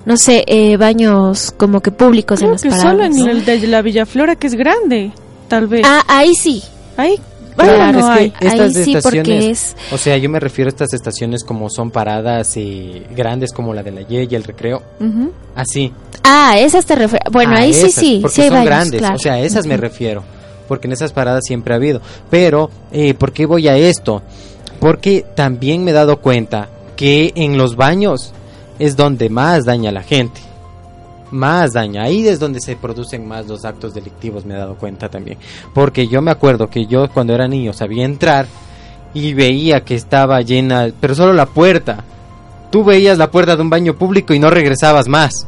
no sé, eh, baños como que públicos en Creo las que paradas. solo en ¿no? el de la Villaflora, que es grande, tal vez. Ah, ahí sí. Ahí, Claro, no es que hay. estas Ahí sí, porque estaciones, es- o sea, yo me refiero a estas estaciones como son paradas eh, grandes como la de la Y y el Recreo, Ujú. así. Ah, esas te refieres. Bueno, a ahí sí, esas, sí, porque sí hay son baños, grandes, claro. o sea, a esas me Ujú. refiero, porque en esas paradas siempre ha habido. Pero, eh, ¿por qué voy a esto? Porque también me he dado cuenta que en los baños es donde más daña a la gente. Más daña. Ahí es donde se producen más los actos delictivos, me he dado cuenta también. Porque yo me acuerdo que yo cuando era niño sabía entrar y veía que estaba llena, pero solo la puerta. Tú veías la puerta de un baño público y no regresabas más.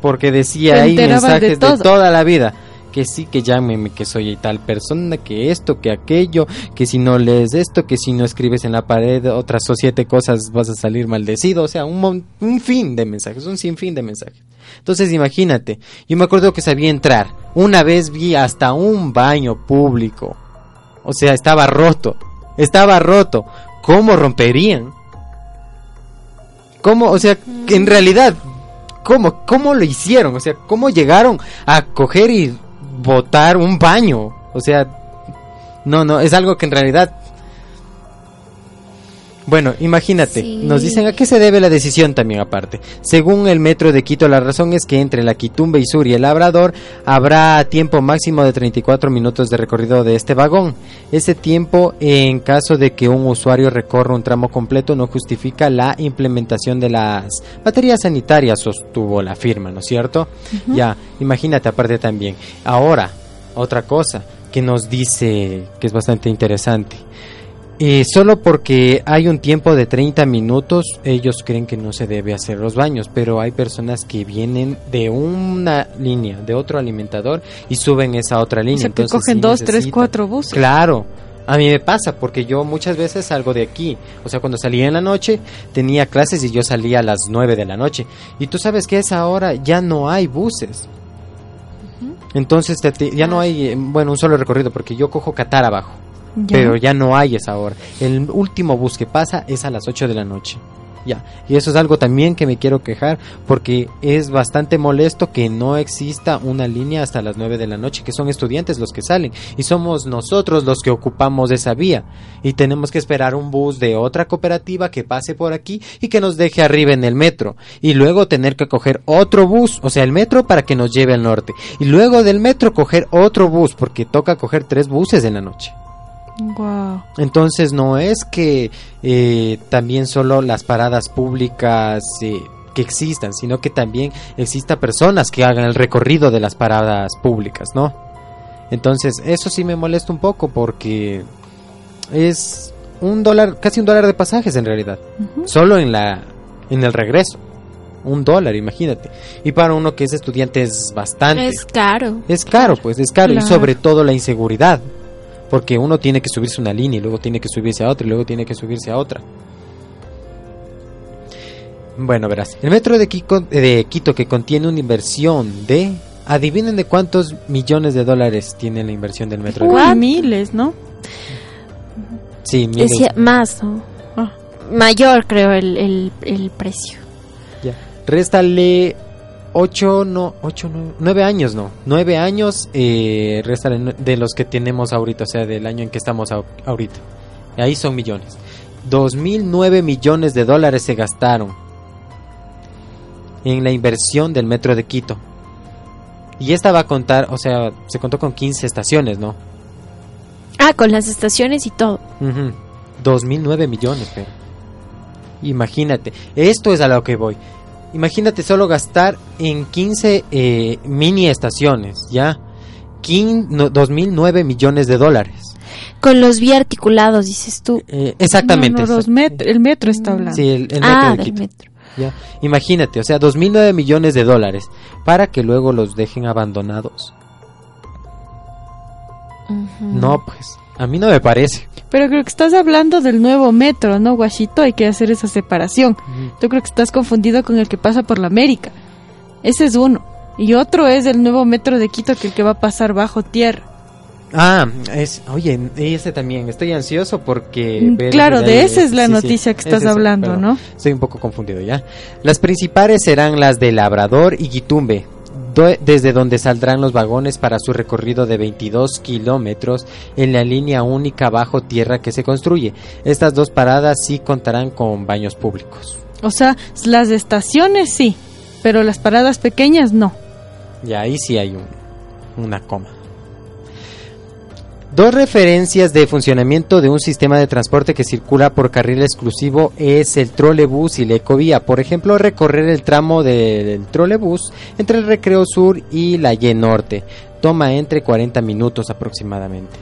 Porque decía ahí de mensajes de, toda la vida. Que sí, que llámeme, que soy tal persona, que esto, que aquello, que si no lees esto, que si no escribes en la pared otras o siete cosas vas a salir maldecido. O sea, un, un fin de mensajes, un sinfín de mensajes. Entonces imagínate, yo me acuerdo que sabía entrar. Una vez vi hasta un baño público. O sea, estaba roto. Estaba roto. ¿Cómo romperían? ¿Cómo? O sea, en realidad, ¿cómo? ¿Cómo lo hicieron? O sea, ¿cómo llegaron a coger y botar un baño? O sea, no, no, es algo que en realidad... Bueno, imagínate, Sí. nos dicen a qué se debe la decisión también aparte. Según el metro de Quito, la razón es que entre la Quitumbe y Sur y el Labrador habrá tiempo máximo de 34 minutos de recorrido de este vagón. Ese tiempo, en caso de que un usuario recorra un tramo completo, no justifica la implementación de las baterías sanitarias, sostuvo la firma, ¿no es cierto? Ya, imagínate aparte también. Ahora, otra cosa que nos dice que es bastante interesante. Eh, solo porque hay un tiempo de 30 minutos, ellos creen que no se debe hacer los baños, pero hay personas que vienen de una línea, de otro alimentador, y suben esa otra línea. O sea, que entonces cogen sí dos, tres, cuatro buses. Claro, A mí me pasa porque yo muchas veces salgo de aquí. O sea, cuando salía en la noche tenía clases y yo salía a las 9 de la noche. Y tú sabes que a esa hora ya no hay buses. Entonces te- te- ya no hay, eh, bueno, un solo recorrido porque yo cojo Qatar abajo. Pero ya no hay esa hora. El último bus que pasa es a las 8 de la noche. Ya. Y eso es algo también que me quiero quejar porque es bastante molesto que no exista una línea hasta las 9 de la noche, que son estudiantes los que salen y somos nosotros los que ocupamos esa vía y tenemos que esperar un bus de otra cooperativa que pase por aquí y que nos deje arriba en el metro y luego tener que coger otro bus, o sea, el metro para que nos lleve al norte y luego del metro coger otro bus porque toca coger tres buses en la noche. Wow. Entonces no es que eh, también solo las paradas públicas eh, que existan, sino que también exista personas que hagan el recorrido de las paradas públicas, ¿no? Entonces eso sí me molesta un poco porque es un dólar, casi un dólar de pasajes en realidad, solo en la, en el regreso, un dólar, imagínate. Y para uno que es estudiante es bastante. Es caro. Es caro, pues es caro y sobre todo la inseguridad, porque uno tiene que subirse una línea y luego tiene que subirse a otra y luego tiene que subirse a otra. Bueno, verás, el metro de, Quito, de Quito que contiene una inversión de... Adivinen de cuántos millones de dólares tiene la inversión del metro de Quito. miles, ¿no? Sí, miles. Decía más, ¿no? Ah. Mayor, creo, el, el, el precio. Ya. Réstale 8, no, 8, 9 años, no. 9 años, eh, réstale nue- de los que tenemos ahorita, o sea, del año en que estamos ahorita. Ahí son millones. 2009 millones de dólares se gastaron en la inversión del metro de Quito. Y esta va a contar, o sea, se contó con 15 estaciones, ¿no? Ah, con las estaciones y todo. Ujú. 2009 millones, pero. Imagínate, esto es a lo que voy. Imagínate solo gastar en 15 eh, mini estaciones, ¿ya? Quin- no, 2009 millones de dólares. Con los biarticulados, dices tú. Eh, exactamente. No, no, los met- el metro está hablando. Sí, el, el metro ah, de del Quito. metro. ¿ya? Imagínate, o sea, 2009 millones de dólares para que luego los dejen abandonados. No, pues, a mí no me parece. Pero creo que estás hablando del nuevo metro, ¿no, Guachito? Hay que hacer esa separación. Yo creo que estás confundido con el que pasa por la América. Ese es uno. Y otro es el nuevo metro de Quito, que el que va a pasar bajo tierra. Ah, es, oye, ese también, estoy ansioso porque... Mm, claro, de esa es la sí, sí, noticia que estás es, hablando, ¿no? Estoy un poco confundido ya. Las principales serán las de Labrador y Guitumbe, desde donde saldrán los vagones para su recorrido de 22 kilómetros en la línea única bajo tierra que se construye. Estas dos paradas sí contarán con baños públicos. O sea, las estaciones sí, pero las paradas pequeñas no. Y ahí sí hay un- una coma. Dos referencias de funcionamiento de un sistema de transporte que circula por carril exclusivo es el trolebús y la ecovía. Por ejemplo, recorrer el tramo de- del trolebús entre el Recreo Sur y la Y Norte toma entre 40 minutos aproximadamente.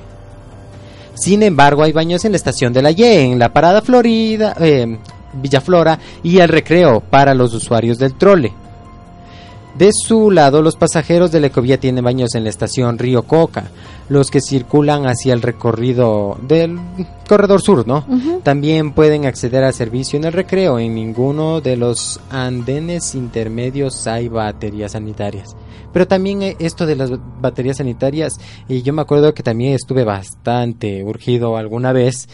Sin embargo, hay baños en la estación de la Y, en la parada Florida, eh, Villaflora y el Recreo para los usuarios del trole. De su lado, los pasajeros de la ecovía tienen baños en la estación Río Coca, los que circulan hacia el recorrido del corredor sur, ¿no? También pueden acceder al servicio en el recreo. En ninguno de los andenes intermedios hay baterías sanitarias. Pero también eh, esto de las baterías sanitarias, y yo me acuerdo que también estuve bastante urgido alguna vez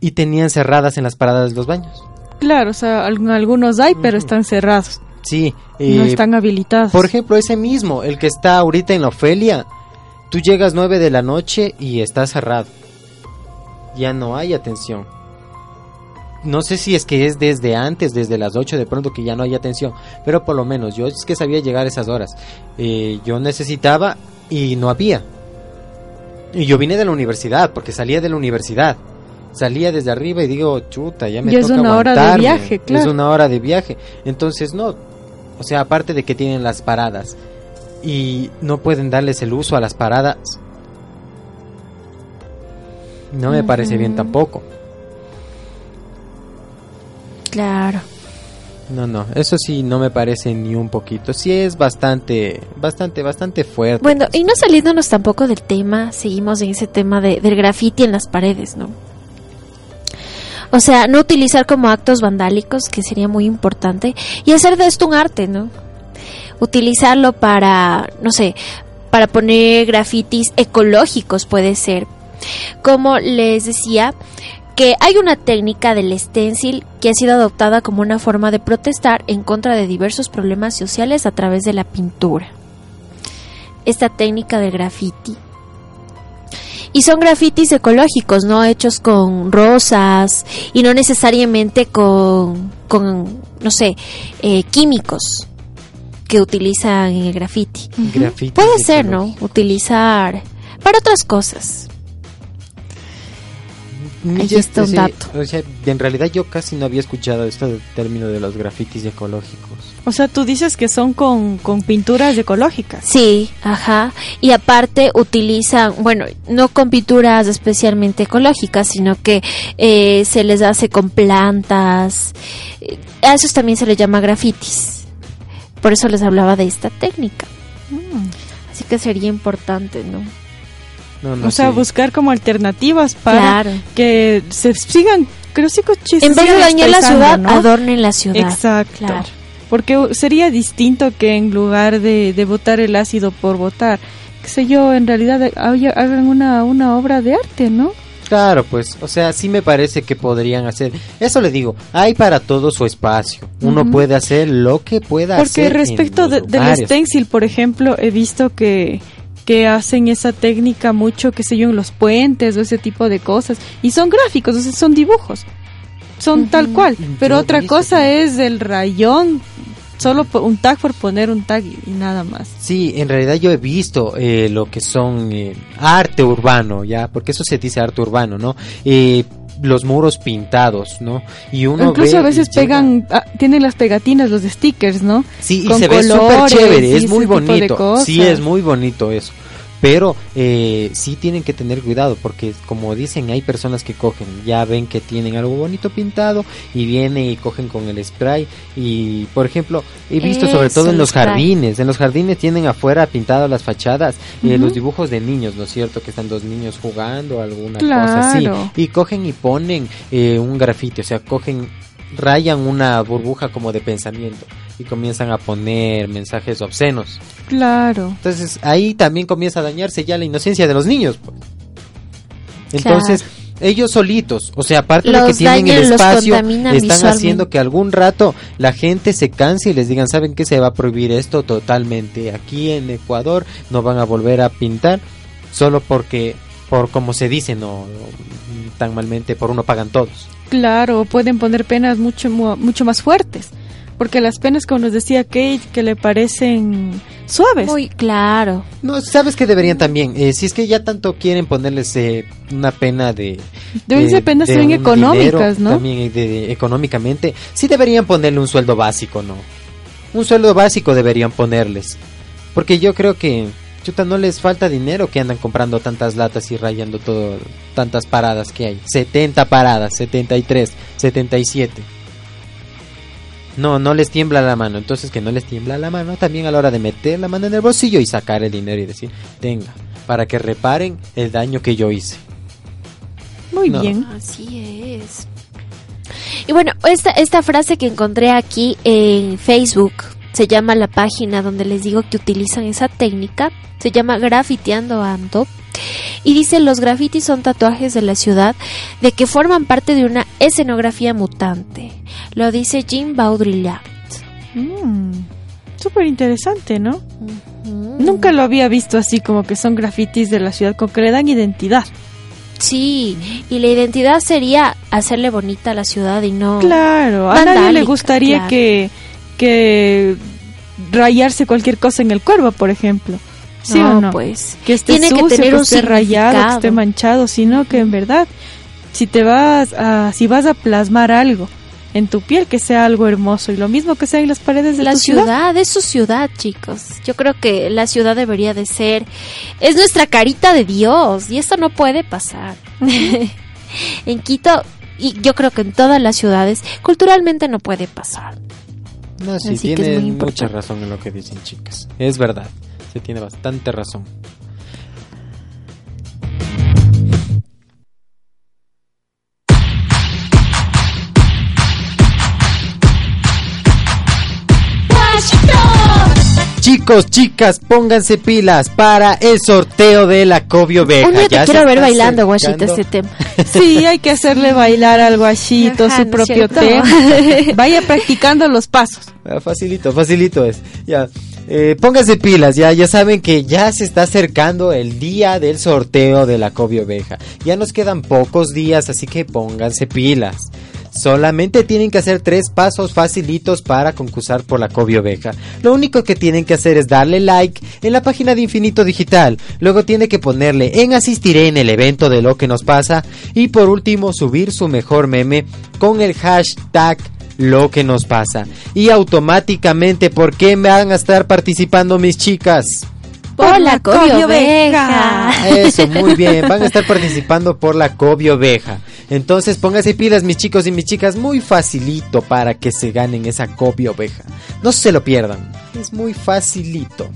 y tenían cerradas en las paradas de los baños. Claro, o sea, alg- algunos hay, pero están cerrados. Sí, no eh, están habilitados. Por ejemplo, ese mismo, el que está ahorita en la Ofelia, tú llegas 9 de la noche y está cerrado. Ya no hay atención. No sé si es que es desde antes, desde las 8 de pronto que ya no hay atención, pero por lo menos yo es que sabía llegar a esas horas. Eh, yo necesitaba y no había. Y yo vine de la universidad, porque salía de la universidad. Salía desde arriba y digo, chuta, ya me Y es toca una hora de viaje, claro. Es una hora de viaje. Entonces, no. O sea, aparte de que tienen las paradas y no pueden darles el uso a las paradas, no me parece bien tampoco. Claro. No, no, eso sí no me parece ni un poquito. Sí es bastante, bastante, bastante fuerte. Bueno, y no saliéndonos tampoco del tema, seguimos en ese tema de, del graffiti en las paredes, ¿no? O sea, no utilizar como actos vandálicos, que sería muy importante, y hacer de esto un arte, ¿no? Utilizarlo para, no sé, para poner grafitis ecológicos puede ser. Como les decía, que hay una técnica del stencil que ha sido adoptada como una forma de protestar en contra de diversos problemas sociales a través de la pintura. Esta técnica del graffiti. Y son grafitis ecológicos, ¿no? Hechos con rosas y no necesariamente con, con no sé, eh, químicos que utilizan en el graffiti. Puede ser, ¿no? Utilizar para otras cosas. Ni Ahí yo está un dato. O sea, en realidad yo casi no había escuchado esto del término de los grafitis ecológicos. O sea, tú dices que son con, con pinturas ecológicas. Sí, ajá. Y aparte utilizan, bueno, no con pinturas especialmente ecológicas, sino que eh, se les hace con plantas. Eh, A esos también se les llama grafitis. Por eso les hablaba de esta técnica. Así que sería importante, ¿no? No, no o sea, buscar como alternativas para Claro. que se sigan, creo sí, que En vez de dañar la ciudad, ¿no? adornen la ciudad. Exacto. Claro. Porque sería distinto que en lugar de, de votar el ácido por votar, qué sé yo, en realidad hagan una, una obra de arte, ¿no? Claro, pues, o sea, sí me parece que podrían hacer. Eso le digo, hay para todo su espacio. Uno puede hacer lo que pueda Porque hacer. en respecto de- del stencil, por ejemplo, he visto que, que hacen esa técnica mucho, qué sé yo, en los puentes o ese tipo de cosas. Y son gráficos, o sea, son dibujos. Son tal cual. Pero Yo otra cosa es el rayón, solo un tag por poner un tag y, nada más. Sí, en realidad yo he visto eh, lo que son eh, arte urbano, ya, porque eso se dice arte urbano, ¿no? Eh, los muros pintados, ¿no? Y uno Incluso a veces llega- pegan, ah, tienen las pegatinas, los stickers, ¿no? Sí, y con se ve súper chévere, es muy bonito. Sí, es muy bonito eso. Pero eh, sí tienen que tener cuidado porque como dicen hay personas que cogen, ya ven que tienen algo bonito pintado y vienen y cogen con el spray y por ejemplo he visto sobre todo en los jardines, en los jardines tienen afuera pintado las fachadas eh, Ujú. los dibujos de niños, ¿no es cierto? Que están dos niños jugando alguna cosa así y cogen y ponen eh, un grafiti, o sea cogen rayan una burbuja como de pensamiento y comienzan a poner mensajes obscenos. Claro. Entonces ahí también comienza a dañarse ya la inocencia de los niños. pues. Entonces ellos solitos, o sea, aparte de que tienen el dañan, espacio, están haciendo que algún rato la gente se canse y les digan, ¿saben qué? Se va a prohibir esto totalmente. Aquí en Ecuador no van a volver a pintar solo porque, por como se dice, no tan malmente, por uno pagan todos. Claro, pueden poner penas mucho mu- mucho más fuertes, porque las penas como nos decía Kate que le parecen suaves. Muy claro. No, ¿sabes qué deberían también? Eh, si es que ya tanto quieren ponerles eh, una pena de... Deben de- ser penas también económicas, dinero, ¿no? También eh, de- de- económicamente. Sí deberían ponerle un sueldo básico, ¿no? Un sueldo básico deberían ponerles. Porque yo creo que, chuta, no les falta dinero que andan comprando tantas latas y rayando todo, tantas paradas que hay. 70 paradas, 73, 77. No, no les tiembla la mano. Entonces que no les tiembla la mano también a la hora de meter la mano en el bolsillo y sacar el dinero y decir, tenga, para que reparen el daño que yo hice. Muy No. bien. Así es. Y bueno, esta, esta frase que encontré aquí en Facebook se llama la página donde les digo que utilizan esa técnica. Se llama Grafiteando Ando. Y dice, los grafitis son tatuajes de la ciudad de que forman parte de una escenografía mutante. Lo dice Jean Baudrillard. Mm, Súper interesante, ¿no? Nunca lo había visto así como que son grafitis de la ciudad, con que le dan identidad. Sí, y la identidad sería hacerle bonita a la ciudad y no... Claro, a nadie le gustaría claro. que, que rayarse cualquier cosa en el cuerpo, por ejemplo. ¿Sí No, o no? pues, que esté tiene que sucio, tener que un esté rayado, que esté manchado, sino que en verdad, si te vas a, si vas a plasmar algo en tu piel, que sea algo hermoso y lo mismo que sea en las paredes de La tu ciudad. ciudad es su ciudad, chicos. Yo creo que la ciudad debería de ser es nuestra carita de Dios y esto no puede pasar. en Quito y yo creo que en todas las ciudades culturalmente no puede pasar. No, sí, Así que es tiene muy mucha razón en lo que dicen, chicas. Es verdad, se tiene bastante razón. Chicos, chicas, pónganse pilas para el sorteo de la Cobio Beja. Un día te Ya quiero ver bailando, guachita, acercando. este tema. Sí, hay que hacerle bailar al guachito su ¿no es propio cierto? tema. Vaya practicando los pasos. Ah, Facilito, facilito es. Ya. Eh, pónganse pilas, ya, ya saben que ya se está acercando el día del sorteo de la Cobio Oveja. Ya nos quedan pocos días, así que pónganse pilas. Solamente tienen que hacer tres pasos facilitos para concursar por la Cobio Oveja. Lo único que tienen que hacer es darle like en la página de Infinito Digital. Luego tiene que ponerle en asistiré en el evento de lo que nos pasa. Y por último subir su mejor meme con el hashtag lo que nos pasa. Y automáticamente, ¿por qué me van a estar participando mis chicas? Por la Cobio Oveja. Eso, muy bien. Van a estar participando por la Cobio Oveja. Entonces pónganse pilas, mis chicos y mis chicas. Muy facilito para que se ganen esa Cobio Oveja. No se lo pierdan. Es muy facilito.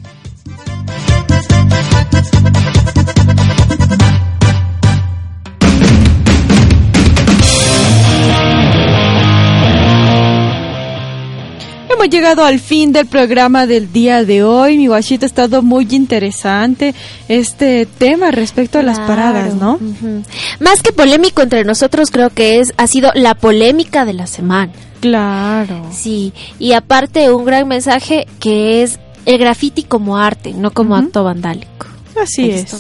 Hemos llegado al fin del programa del día de hoy. Mi guachito ha estado muy interesante este tema respecto a las paradas, ¿no? Más que polémico entre nosotros, creo que es ha sido la polémica de la semana. Claro. Sí, y aparte un gran mensaje que es el graffiti como arte, no como acto vandálico. Así Ahí es.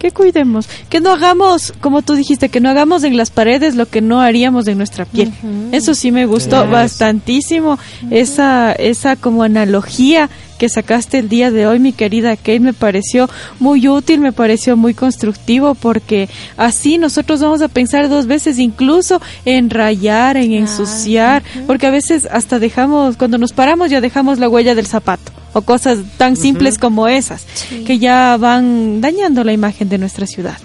Que cuidemos, que no hagamos, como tú dijiste, que no hagamos en las paredes lo que no haríamos en nuestra piel. Eso sí me gustó bastantísimo, esa, esa como analogía que sacaste el día de hoy, mi querida Kate, me pareció muy útil, me pareció muy constructivo, porque así nosotros vamos a pensar dos veces incluso en rayar, en ensuciar, porque a veces hasta dejamos, cuando nos paramos ya dejamos la huella del zapato, o cosas tan simples como esas, Sí. que ya van dañando la imagen de nuestra ciudad.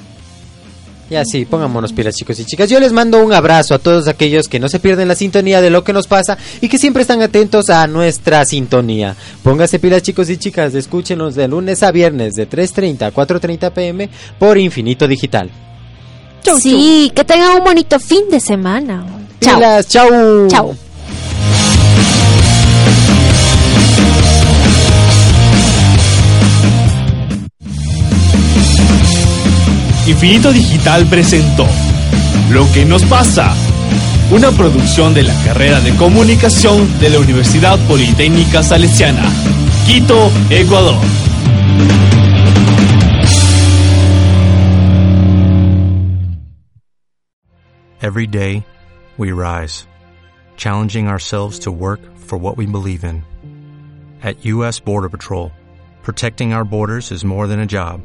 Ya sí, pongámonos pilas chicos y chicas. Yo les mando un abrazo a todos aquellos que no se pierden la sintonía de lo que nos pasa y que siempre están atentos a nuestra sintonía. Pónganse pilas chicos y chicas, escúchenos de lunes a viernes de 3.30 a 4.30 pm por Infinito Digital. sí, que tengan un bonito fin de semana. Pilas, chau. Chao. Infinito Digital presentó Lo que nos pasa, una producción de la carrera de comunicación de la Universidad Politécnica Salesiana, Quito, Ecuador. Every day, we rise, challenging ourselves to work for what we believe in. At U.S. Border Patrol, protecting our borders is more than a job,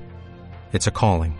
it's a calling.